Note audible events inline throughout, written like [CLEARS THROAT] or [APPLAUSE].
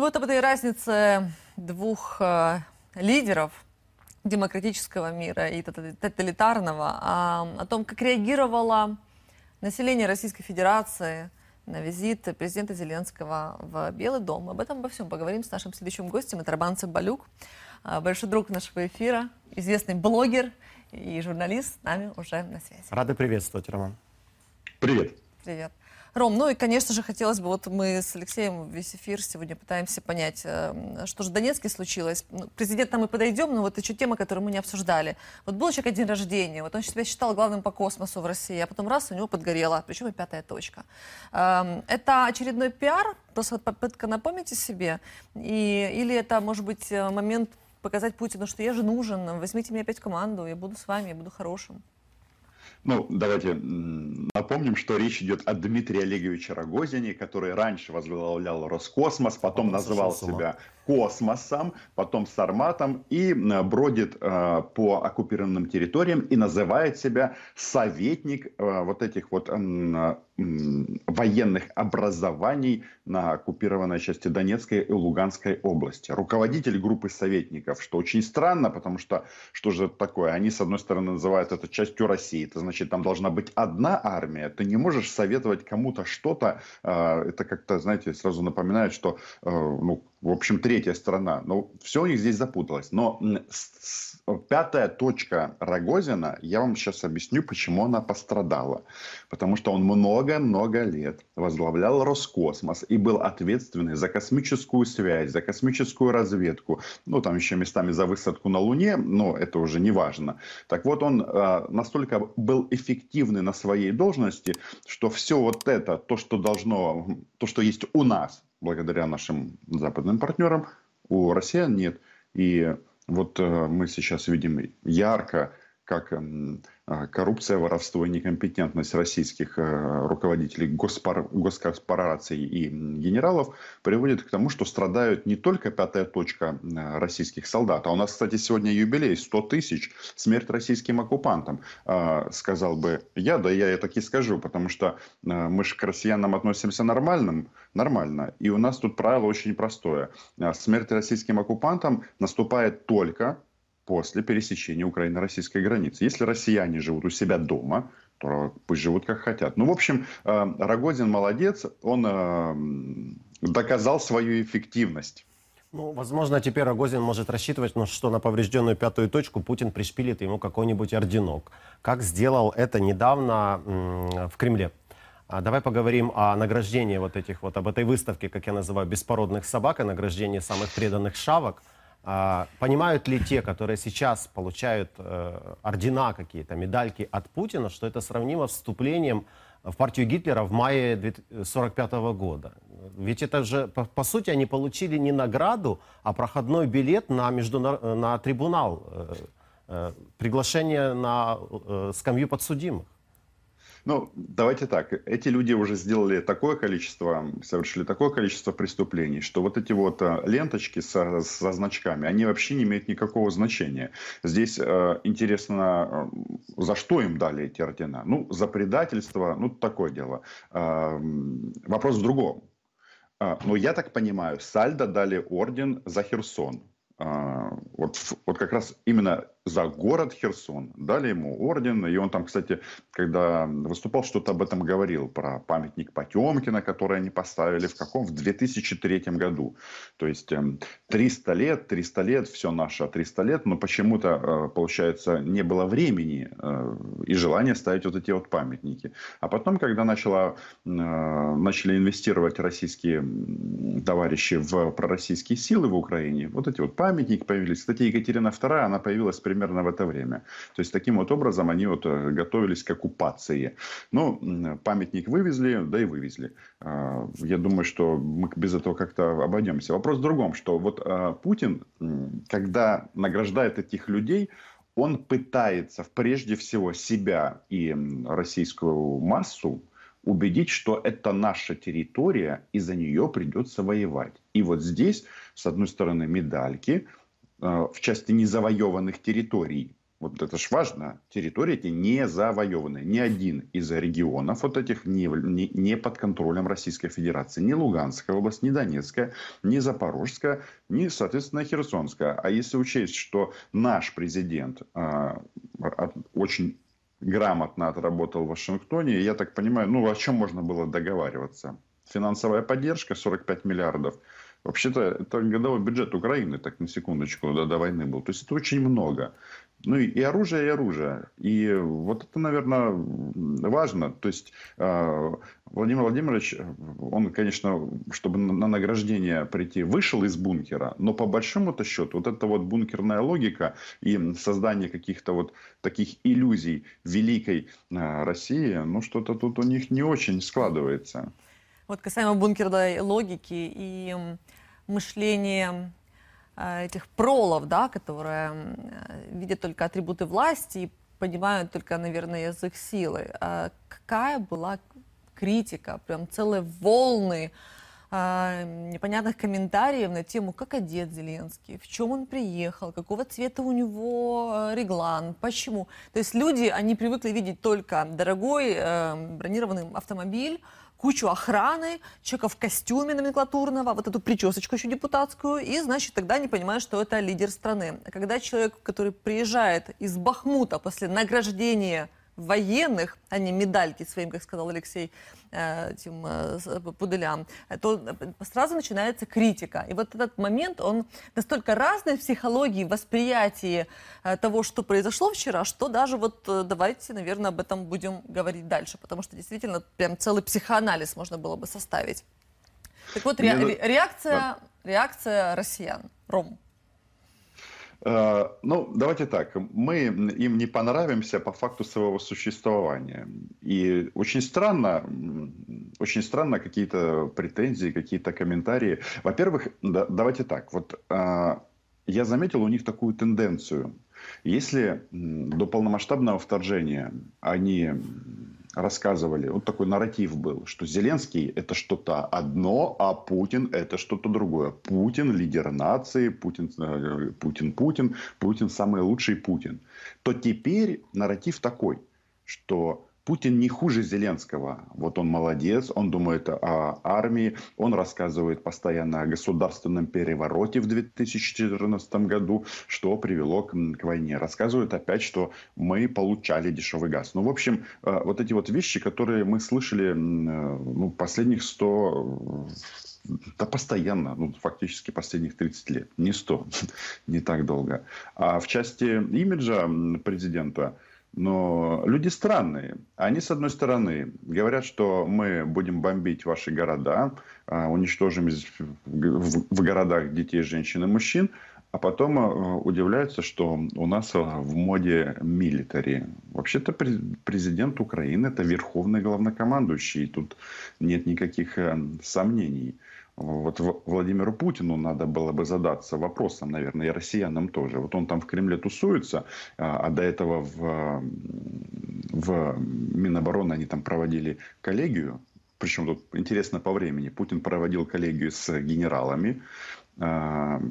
И вот об этой разнице двух э, лидеров демократического мира и тоталитарного, а, о том, как реагировало население Российской Федерации на визит президента Зеленского в Белый дом. Об этом обо всем поговорим с нашим следующим гостем. Это Роман Цымбалюк, а, большой друг нашего эфира, известный блогер и журналист с нами уже на связи. Рады приветствовать, Роман. Привет. Привет. Ром, ну и, конечно же, хотелось бы, вот мы с Алексеем весь эфир сегодня пытаемся понять, э, что же в Донецке случилось. Ну, президент нам и подойдем, но вот еще тема, которую мы не обсуждали. Вот был человек день рождения, вот он себя считал главным по космосу в России, а потом раз, у него подгорело, причем и пятая точка. Эм, это очередной пиар, просто попытка напомнить о себе, и, или это, может быть, э, момент показать Путину, что я же нужен, возьмите меня опять в команду, я буду с вами, я буду хорошим. Ну, давайте напомним, что речь идет о Дмитрии Олеговиче Рогозине, который раньше возглавлял Роскосмос, потом Он называл себя космосом, потом сарматом и бродит э, по оккупированным территориям и называет себя советник э, вот этих вот э, военных образований на оккупированной части Донецкой и Луганской области. Руководитель группы советников, что очень странно, потому что что же это такое? Они, с одной стороны, называют это частью России. Это значит, там должна быть одна армия. Ты не можешь советовать кому-то что-то. Э, это как-то, знаете, сразу напоминает, что э, ну, в общем, третья сторона. Но все у них здесь запуталось. Но пятая точка Рогозина, я вам сейчас объясню, почему она пострадала. Потому что он много-много лет возглавлял Роскосмос и был ответственный за космическую связь, за космическую разведку. Ну, там еще местами за высадку на Луне, но это уже не важно. Так вот, он э, настолько был эффективный на своей должности, что все вот это, то, что должно, то, что есть у нас, благодаря нашим западным партнерам, у россиян нет. И вот э, мы сейчас видим ярко, как эм, а, коррупция, воровство и некомпетентность российских э, руководителей госпор... госкорпораций и генералов приводит к тому, что страдают не только пятая точка э, российских солдат, а у нас, кстати, сегодня юбилей 100 тысяч, смерть российским оккупантам, а, сказал бы я, да я так и скажу, потому что э, мы же к россиянам относимся нормальным, нормально, и у нас тут правило очень простое. Смерть российским оккупантам наступает только после пересечения Украино-российской границы. Если россияне живут у себя дома, то пусть живут как хотят. Ну, в общем, э, Рогозин молодец, он э, доказал свою эффективность. Ну, возможно, теперь Рогозин может рассчитывать, ну, что на поврежденную пятую точку Путин пришпилит ему какой-нибудь орденок. Как сделал это недавно в Кремле. А давай поговорим о награждении вот этих вот, об этой выставке, как я называю, беспородных собак, о награждении самых преданных шавок. А, понимают ли те, которые сейчас получают э, ордена какие-то, медальки от Путина, что это сравнимо с вступлением в партию Гитлера в мае 1945 года? Ведь это же, по, по сути, они получили не награду, а проходной билет на, междунар... на трибунал, э, э, приглашение на э, скамью подсудимых. Ну, давайте так. Эти люди уже сделали такое количество, совершили такое количество преступлений, что вот эти вот э, ленточки со, со значками, они вообще не имеют никакого значения. Здесь э, интересно, э, за что им дали эти ордена? Ну, за предательство, ну, такое дело. Э, вопрос в другом. Э, но я так понимаю, Сальдо дали орден за Херсон. Э, вот, вот как раз именно за город Херсон. Дали ему орден, и он там, кстати, когда выступал, что-то об этом говорил, про памятник Потемкина, который они поставили в каком? В 2003 году. То есть 300 эм, лет, 300 лет, все наше 300 лет, но почему-то, э, получается, не было времени э, и желания ставить вот эти вот памятники. А потом, когда начала, э, начали инвестировать российские товарищи в пророссийские силы в Украине, вот эти вот памятники появились. Кстати, Екатерина II, она появилась примерно в это время. То есть таким вот образом они вот э, готовились к оккупации. Ну, памятник вывезли, да и вывезли. А, я думаю, что мы без этого как-то обойдемся. Вопрос в другом, что вот а, Путин, когда награждает этих людей, он пытается прежде всего себя и российскую массу убедить, что это наша территория, и за нее придется воевать. И вот здесь, с одной стороны, медальки – в части незавоеванных территорий вот это ж важно, территории эти не завоеваны. Ни один из регионов вот этих не, не, не под контролем Российской Федерации. Ни Луганская область, ни Донецкая, ни Запорожская, ни, соответственно, Херсонская. А если учесть, что наш президент э, очень грамотно отработал в Вашингтоне, я так понимаю, ну о чем можно было договариваться? Финансовая поддержка 45 миллиардов – Вообще-то это годовой бюджет Украины, так на секундочку, до, до войны был. То есть это очень много. Ну и, и оружие, и оружие. И вот это, наверное, важно. То есть э, Владимир Владимирович, он, конечно, чтобы на награждение прийти, вышел из бункера, но по большому-то счету вот эта вот бункерная логика и создание каких-то вот таких иллюзий великой э, России, ну что-то тут у них не очень складывается. Вот касаемо бункерной логики и мышления э, этих пролов, да, которые видят только атрибуты власти и понимают только, наверное, язык силы. А какая была критика, прям целые волны а, непонятных комментариев на тему, как одет Зеленский, в чем он приехал, какого цвета у него реглан, почему. То есть люди, они привыкли видеть только дорогой бронированный автомобиль, кучу охраны, человека в костюме номенклатурного, вот эту причесочку еще депутатскую, и, значит, тогда не понимают, что это лидер страны. Когда человек, который приезжает из Бахмута после награждения военных, а не медальки своим, как сказал Алексей, э, этим э, пуделям, то сразу начинается критика. И вот этот момент, он настолько разный в психологии, восприятии э, того, что произошло вчера, что даже вот давайте, наверное, об этом будем говорить дальше, потому что действительно прям целый психоанализ можно было бы составить. Так вот, ре- реакция, реакция россиян. Ром. Э, ну, давайте так. Мы им не понравимся по факту своего существования. И очень странно, очень странно какие-то претензии, какие-то комментарии. Во-первых, да, давайте так. Вот э, я заметил у них такую тенденцию. Если до полномасштабного вторжения они рассказывали, вот такой нарратив был, что Зеленский это что-то одно, а Путин это что-то другое. Путин лидер нации, Путин, э, Путин, Путин, Путин самый лучший Путин. То теперь нарратив такой, что Путин не хуже Зеленского. Вот он молодец, он думает о армии, он рассказывает постоянно о государственном перевороте в 2014 году, что привело к, к войне. Рассказывает опять, что мы получали дешевый газ. Ну, в общем, э, вот эти вот вещи, которые мы слышали э, ну, последних 100 да постоянно, ну, фактически последних 30 лет, не 100, [LAUGHS] не так долго. А в части имиджа президента, но люди странные. Они, с одной стороны, говорят, что мы будем бомбить ваши города, а, уничтожим в городах детей, женщин и мужчин, а потом а, удивляются, что у нас в моде милитари. Вообще-то президент Украины – это верховный главнокомандующий. Тут нет никаких сомнений. Вот Владимиру Путину надо было бы задаться вопросом, наверное, и россиянам тоже. Вот он там в Кремле тусуется, а, а до этого в, в Минобороны они там проводили коллегию. Причем тут интересно по времени. Путин проводил коллегию с генералами, а,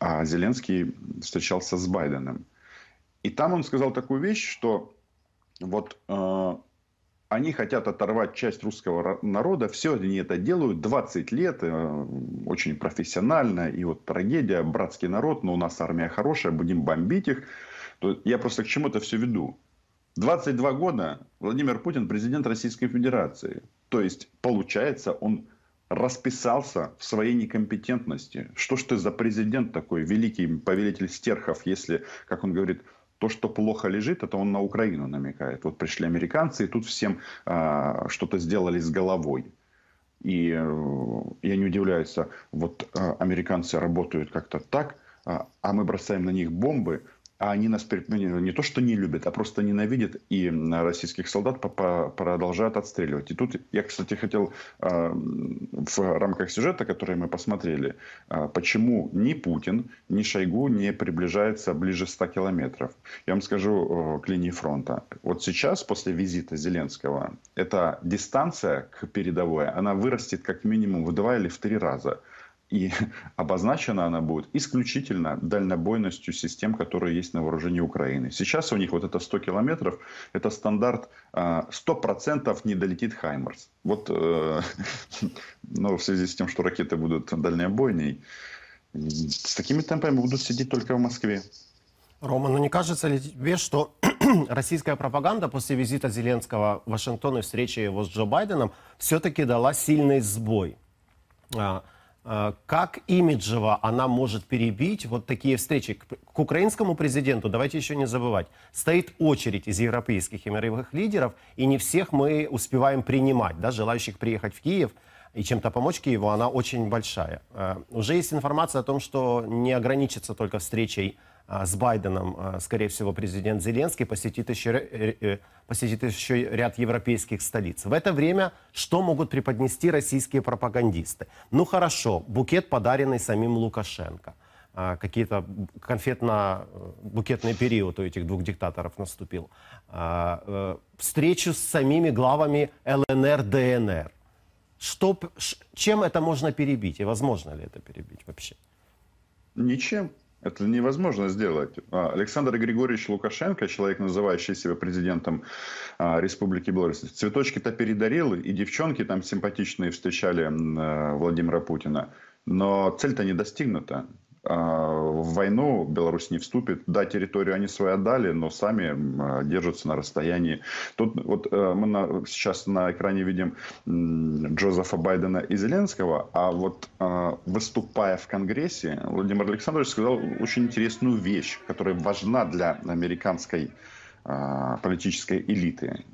а Зеленский встречался с Байденом. И там он сказал такую вещь, что вот а, они хотят оторвать часть русского народа. Все они это делают 20 лет, э, очень профессионально. И вот трагедия, братский народ, но у нас армия хорошая, будем бомбить их. Я просто к чему это все веду. 22 года Владимир Путин президент Российской Федерации. То есть, получается, он расписался в своей некомпетентности. Что ж ты за президент такой, великий повелитель стерхов, если, как он говорит, то, что плохо лежит, это он на Украину намекает. Вот пришли американцы, и тут всем э, что-то сделали с головой. И э, я не удивляюсь, вот э, американцы работают как-то так, а мы бросаем на них бомбы, а они нас ну, не то что не любят, а просто ненавидят, и российских солдат продолжают отстреливать. И тут я, кстати, хотел а, в рамках сюжета, который мы посмотрели, а, почему ни Путин, ни Шойгу не приближается ближе 100 километров. Я вам скажу к линии фронта. Вот сейчас, после визита Зеленского, эта дистанция к передовой, она вырастет как минимум в два или в три раза. И [LAUGHS] обозначена она будет исключительно дальнобойностью систем, которые есть на вооружении Украины. Сейчас у них вот это 100 километров, это стандарт 100% а, не долетит Хаймерс. Вот э, [LAUGHS] ну, в связи с тем, что ракеты будут дальнобойней, с такими темпами будут сидеть только в Москве. Рома, ну не кажется ли тебе, что [CLEARS THROAT] российская пропаганда после визита Зеленского в Вашингтон и встречи его с Джо Байденом все-таки дала сильный сбой? А, как имиджево она может перебить вот такие встречи? К, украинскому президенту, давайте еще не забывать, стоит очередь из европейских и мировых лидеров, и не всех мы успеваем принимать, да, желающих приехать в Киев и чем-то помочь Киеву, она очень большая. А, уже есть информация о том, что не ограничится только встречей с Байденом, а, скорее всего, президент Зеленский посетит еще, э, э, посетит еще ряд европейских столиц. В это время что могут преподнести российские пропагандисты? Ну хорошо, букет, подаренный самим Лукашенко. А, какие-то конфетно-букетный э, период у этих двух диктаторов наступил. Встречу с самими главами ЛНР, ДНР. Что, чем это можно перебить? И возможно ли это перебить вообще? Ничем. Это невозможно сделать. А, Александр Григорьевич Лукашенко, человек, называющий себя президентом а, Республики Беларусь, цветочки-то передарил, и девчонки там симпатичные встречали э, Владимира Путина. Но цель-то не достигнута. А, в войну Беларусь не вступит. Да, территорию они свою отдали, но сами держатся на расстоянии. Тут вот э, мы на, сейчас на экране видим Джозефа Байдена и Зеленского, а вот а, выступая в Конгрессе, Владимир Александрович сказал очень интересную вещь, которая важна для американской а, политической элиты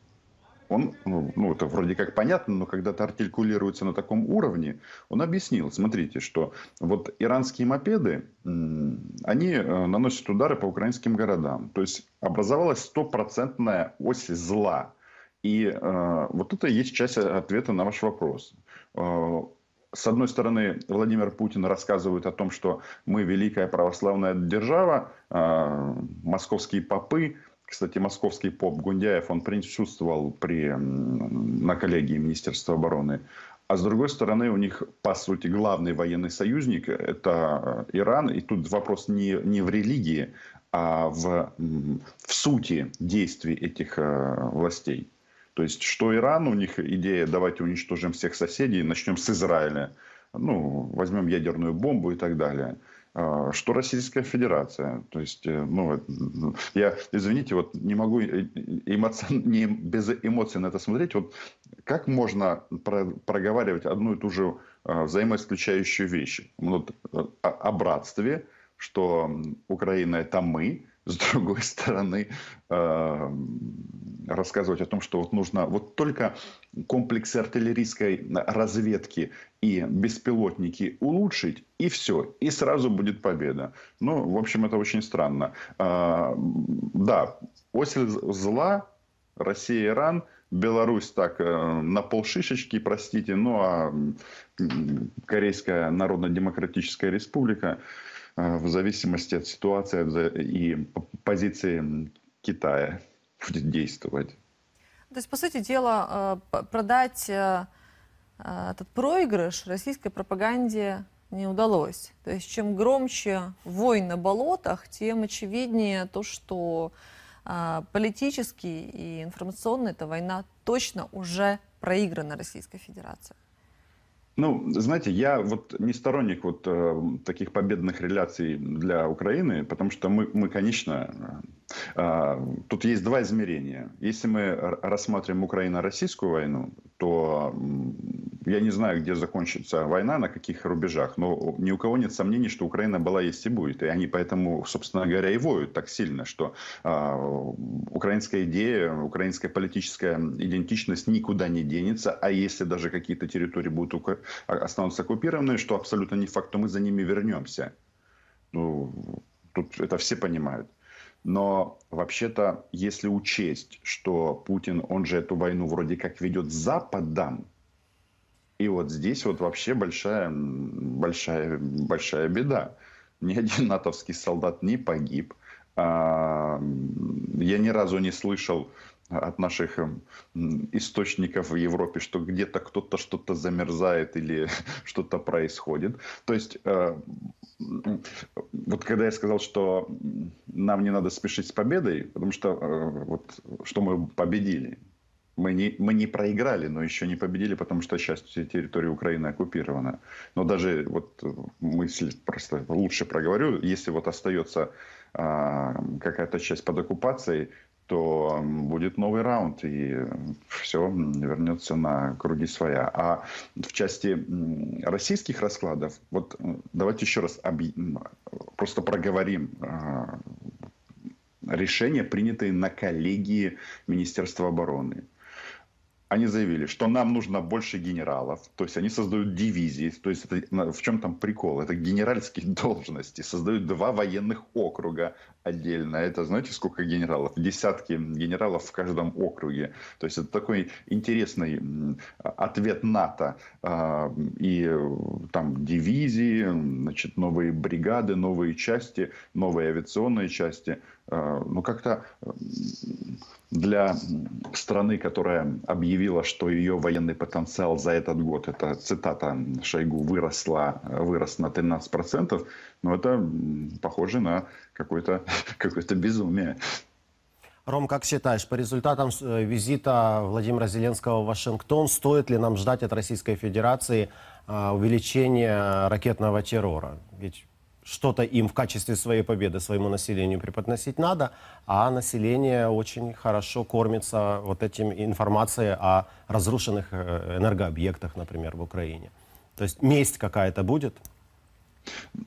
он, ну, ну, это вроде как понятно, но когда это артикулируется на таком уровне, он объяснил, смотрите, что вот иранские мопеды, они э, наносят удары по украинским городам. То есть образовалась стопроцентная ось зла. И э, вот это и есть часть ответа на ваш вопрос. Э, с одной стороны, Владимир Путин рассказывает о том, что мы великая православная держава, э, московские попы кстати, московский поп Гундяев, он присутствовал при, на коллегии Министерства обороны. А с другой стороны, у них, по сути, главный военный союзник – это э, Иран. И тут вопрос не, не в религии, а в, в сути действий этих э, властей. То есть, что Иран, у них идея «давайте уничтожим всех соседей, начнем с Израиля». Ну, возьмем ядерную бомбу и так далее – что Российская Федерация. То есть, э, ну, я, извините, вот не могу э, эмоци... [LAUGHS] не, без эмоций на это смотреть. Вот как можно про, проговаривать одну и ту же а, взаимоисключающую вещь? Вот, о, о братстве, что Украина это мы, с [LAUGHS] другой стороны, э, рассказывать о том, что вот нужно вот только комплексы артиллерийской разведки и беспилотники улучшить, и все, и сразу будет победа. Ну, в общем, это очень странно. Э, да, осель зла, Россия, Иран, Беларусь так э, на полшишечки, простите, ну а Корейская Народно-Демократическая Республика – Э, в зависимости от ситуации и позиции Китая будет действовать. То есть, по сути дела, э, продать э, этот проигрыш российской пропаганде не удалось. То есть, чем громче войн на болотах, тем очевиднее то, что политически и информационно эта война точно уже проиграна Российской Федерацией. Ну, знаете, я вот не сторонник вот э, таких победных реляций для Украины, потому что мы, мы конечно, э, э, тут есть два измерения. Если мы рассматриваем Украино-российскую войну, то я не знаю, где закончится война, на каких рубежах, но ни у кого нет сомнений, что Украина была, есть и будет. И они поэтому, собственно говоря, и воют так сильно, что э, украинская идея, украинская политическая идентичность никуда не денется, а если даже какие-то территории будут а, останутся оккупированные, что абсолютно не факт, то мы за ними вернемся. Ну, тут это все понимают. Но вообще-то, если учесть, что Путин, он же эту войну вроде как ведет Западом, и вот здесь вот вообще большая, большая, большая беда. Ни один натовский солдат не погиб. А, я ни разу не слышал от наших источников в Европе, что где-то кто-то что-то замерзает или [LAUGHS] что-то происходит. То есть, э, вот когда я сказал, что нам не надо спешить с победой, потому что э, вот, что мы победили, мы не, мы не проиграли, но еще не победили, потому что часть территории Украины оккупирована. Но даже вот мысль просто лучше проговорю, если вот остается а, какая-то часть под оккупацией, то будет новый раунд, и все вернется на круги своя. А в части российских раскладов, вот давайте еще раз объ... просто проговорим а, решения, принятые на коллегии Министерства обороны они заявили, что нам нужно больше генералов, то есть они создают дивизии, то есть это, в чем там прикол? Это генеральские [LAUGHS] должности, создают два военных округа отдельно. Это знаете, сколько генералов? Десятки генералов в каждом округе. То есть это такой интересный ответ НАТО. А, и там дивизии, значит, новые бригады, новые части, новые авиационные части. А, ну, как-то для страны, которая объявила, что ее военный потенциал за этот год, это цитата Шойгу, выросла, вырос на 13%, но это похоже на какое-то [LAUGHS] какое безумие. Ром, как считаешь, по результатам э, визита Владимира Зеленского в Вашингтон, стоит ли нам ждать от Российской Федерации а, увеличения ракетного террора? Ведь что-то им в качестве своей победы своему населению преподносить надо, а население очень хорошо кормится вот этим информацией о разрушенных э, энергообъектах, например, в Украине. То есть месть какая-то будет?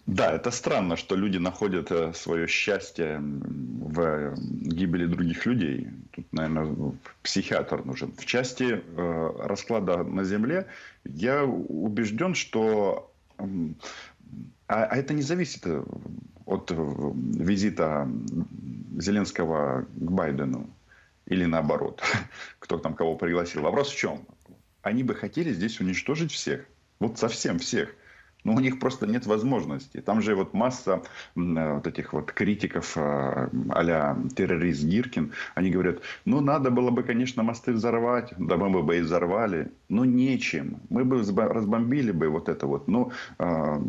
Да, это странно, что люди находят э, свое счастье в гибели других людей. Тут, наверное, психиатр нужен. В части э, расклада на Земле я убежден, что а, а это не зависит э, от э, визита Зеленского к Байдену или наоборот, [LAUGHS] кто там кого пригласил. Вопрос в чем? Они бы хотели здесь уничтожить всех. Вот совсем всех. Но у них просто нет возможности. Там же вот масса э, вот этих вот критиков а террорист Гиркин. Они говорят, ну надо было бы, конечно, мосты взорвать. Да мы бы и взорвали. Но нечем. Мы бы разбомбили бы вот это вот. Ну, э,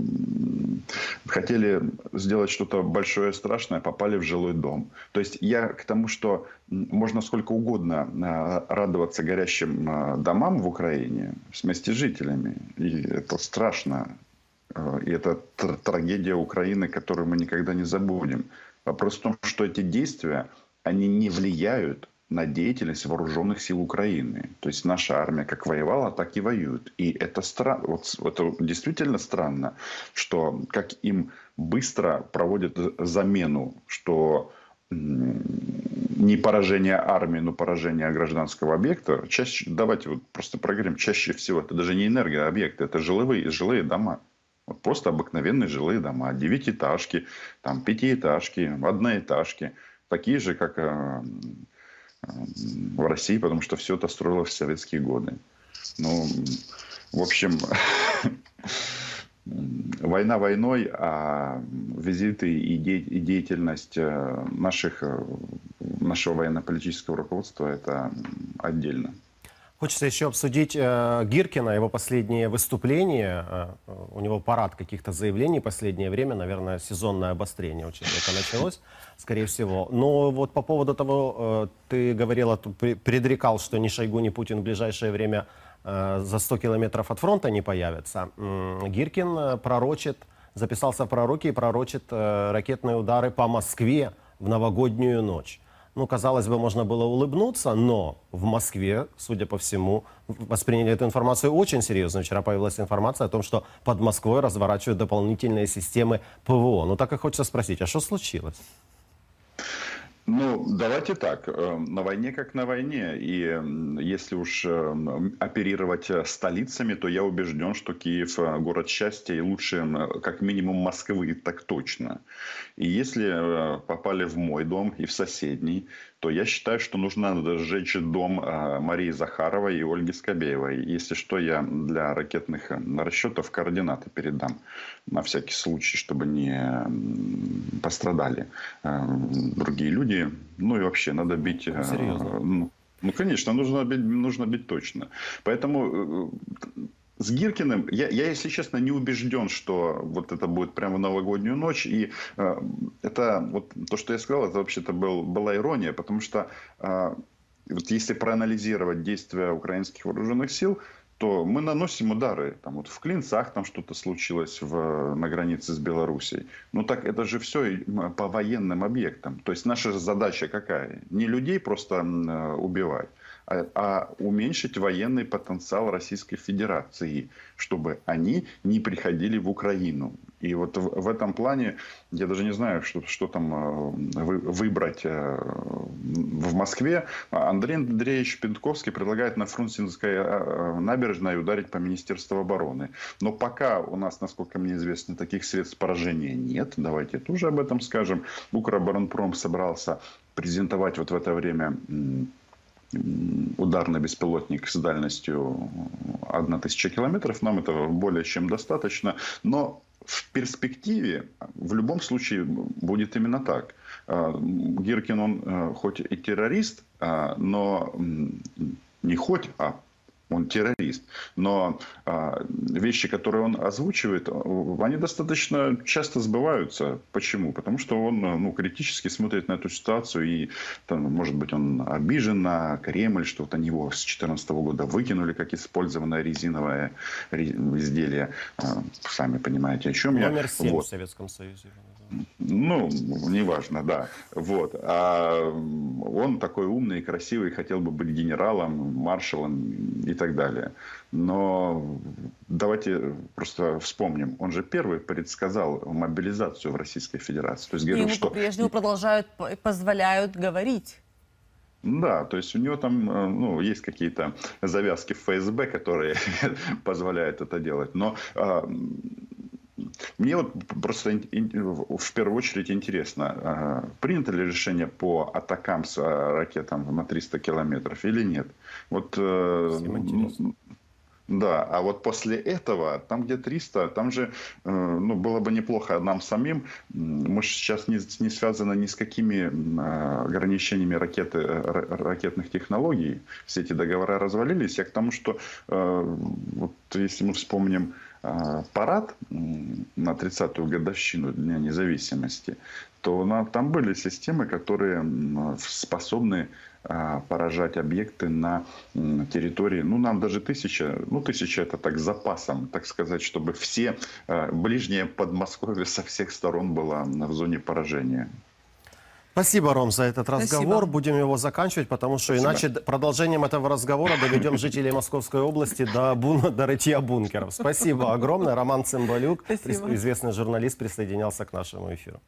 хотели сделать что-то большое, страшное, попали в жилой дом. То есть я к тому, что можно сколько угодно радоваться горящим домам в Украине с жителями. И это страшно. Э, и это трагедия Украины, которую мы никогда не забудем. Вопрос в том, что эти действия, они не влияют на деятельность вооруженных сил Украины. То есть наша армия как воевала, так и воюет. И это, стра... вот, это действительно странно, что как им быстро проводят замену, что не поражение армии, но поражение гражданского объекта. Чаще, давайте вот просто проговорим, чаще всего это даже не энергообъекты, это жилые, жилые дома. Вот просто обыкновенные жилые дома, девятиэтажки, там пятиэтажки, одноэтажки, такие же, как э, э, в России, потому что все это строилось в советские годы. Ну, в общем, [LAUGHS] война войной, а визиты и деятельность э, наших, нашего военно-политического руководства – это отдельно. Хочется еще обсудить э, Гиркина, его последнее выступление. Э, у него парад каких-то заявлений последнее время, наверное, сезонное обострение очень это началось, скорее всего. Но вот по поводу того, э, ты говорила, предрекал, что ни Шойгу, ни Путин в ближайшее время э, за 100 километров от фронта не появятся. Э, Гиркин пророчит, записался в пророки и пророчит э, ракетные удары по Москве в новогоднюю ночь. Ну, казалось бы, можно было улыбнуться, но в Москве, судя по всему, восприняли эту информацию очень серьезно. Вчера появилась информация о том, что под Москвой разворачивают дополнительные системы ПВО. Ну, так и хочется спросить, а что случилось? Ну, давайте так. Э, на войне как на войне. И если уж э, оперировать э, столицами, то я убежден, что Киев – город счастья и лучше как минимум Москвы, так точно. И если попали в мой дом и в соседний, то я считаю, что нужно сжечь дом а, Марии Захаровой и Ольги Скобеевой. Если что, я для ракетных расчетов координаты передам на всякий случай, чтобы не пострадали а, другие люди. Ну и вообще, надо бить... А, Серьезно? Ну, конечно, нужно быть, нужно быть точно. Поэтому э, с Гиркиным я, я, если честно, не убежден, что вот это будет прямо в новогоднюю ночь. И э, это вот то, что я сказал, это вообще-то был, была ирония, потому что э, вот если проанализировать действия украинских вооруженных сил, то мы наносим удары. Там вот в Клинцах там что-то случилось в, на границе с Белоруссией. Ну так это же все по военным объектам. То есть наша задача какая? Не людей просто э, убивать, а, а уменьшить военный потенциал Российской Федерации, чтобы они не приходили в Украину. И вот в, этом плане я даже не знаю, что, что там э, вы, выбрать э, в Москве. Андрей Андреевич Пентковский предлагает на Фрунзенской э, набережной ударить по Министерству обороны. Но пока у нас, насколько мне известно, таких средств поражения нет. Давайте тоже об этом скажем. Укроборонпром собрался презентовать вот в это время ударный беспилотник с дальностью 1000 километров. Нам этого более чем достаточно. Но в перспективе в любом случае будет именно так. А, Гиркин, он э, хоть и террорист, а, но не хоть, а он террорист. Но а, вещи, которые он озвучивает, они достаточно часто сбываются. Почему? Потому что он ну, критически смотрит на эту ситуацию и, там, может быть, он обижен на Кремль, что вот они его с 2014 года выкинули как использованное резиновое изделие. А, сами понимаете, о чем Номер я. Номер 7 вот. в Советском Союзе. Ну, неважно, да. Вот. А он такой умный, красивый, хотел бы быть генералом, маршалом и так далее. Но давайте просто вспомним. Он же первый предсказал мобилизацию в Российской Федерации. То есть, говорил, ему что... по-прежнему продолжают, позволяют говорить. Да, то есть у него там э, ну, есть какие-то завязки в ФСБ, которые [LAUGHS] позволяют это делать. Но а, мне вот просто в первую очередь интересно, а, принято ли решение по атакам с а, ракетам на 300 километров или нет? Вот, э, да, а вот после этого, там где 300, там же э, ну, было бы неплохо нам самим. Мы же сейчас не, не связаны ни с какими а, ограничениями ракеты, ракетных технологий. Все эти договора развалились. Я к тому, что э, вот если мы вспомним парад на 30-ю годовщину Дня независимости, то там были системы, которые способны а, поражать объекты на территории, ну, нам даже тысяча, ну, тысяча это так запасом, так сказать, чтобы все а, ближнее Подмосковье со всех сторон было в зоне поражения. Спасибо, Ром, за этот разговор. Спасибо. Будем его заканчивать, потому что Спасибо. иначе продолжением этого разговора доведем жителей Московской области до, бун... до рытья бункеров. Спасибо огромное. Роман Цымбалюк, известный журналист, присоединялся к нашему эфиру.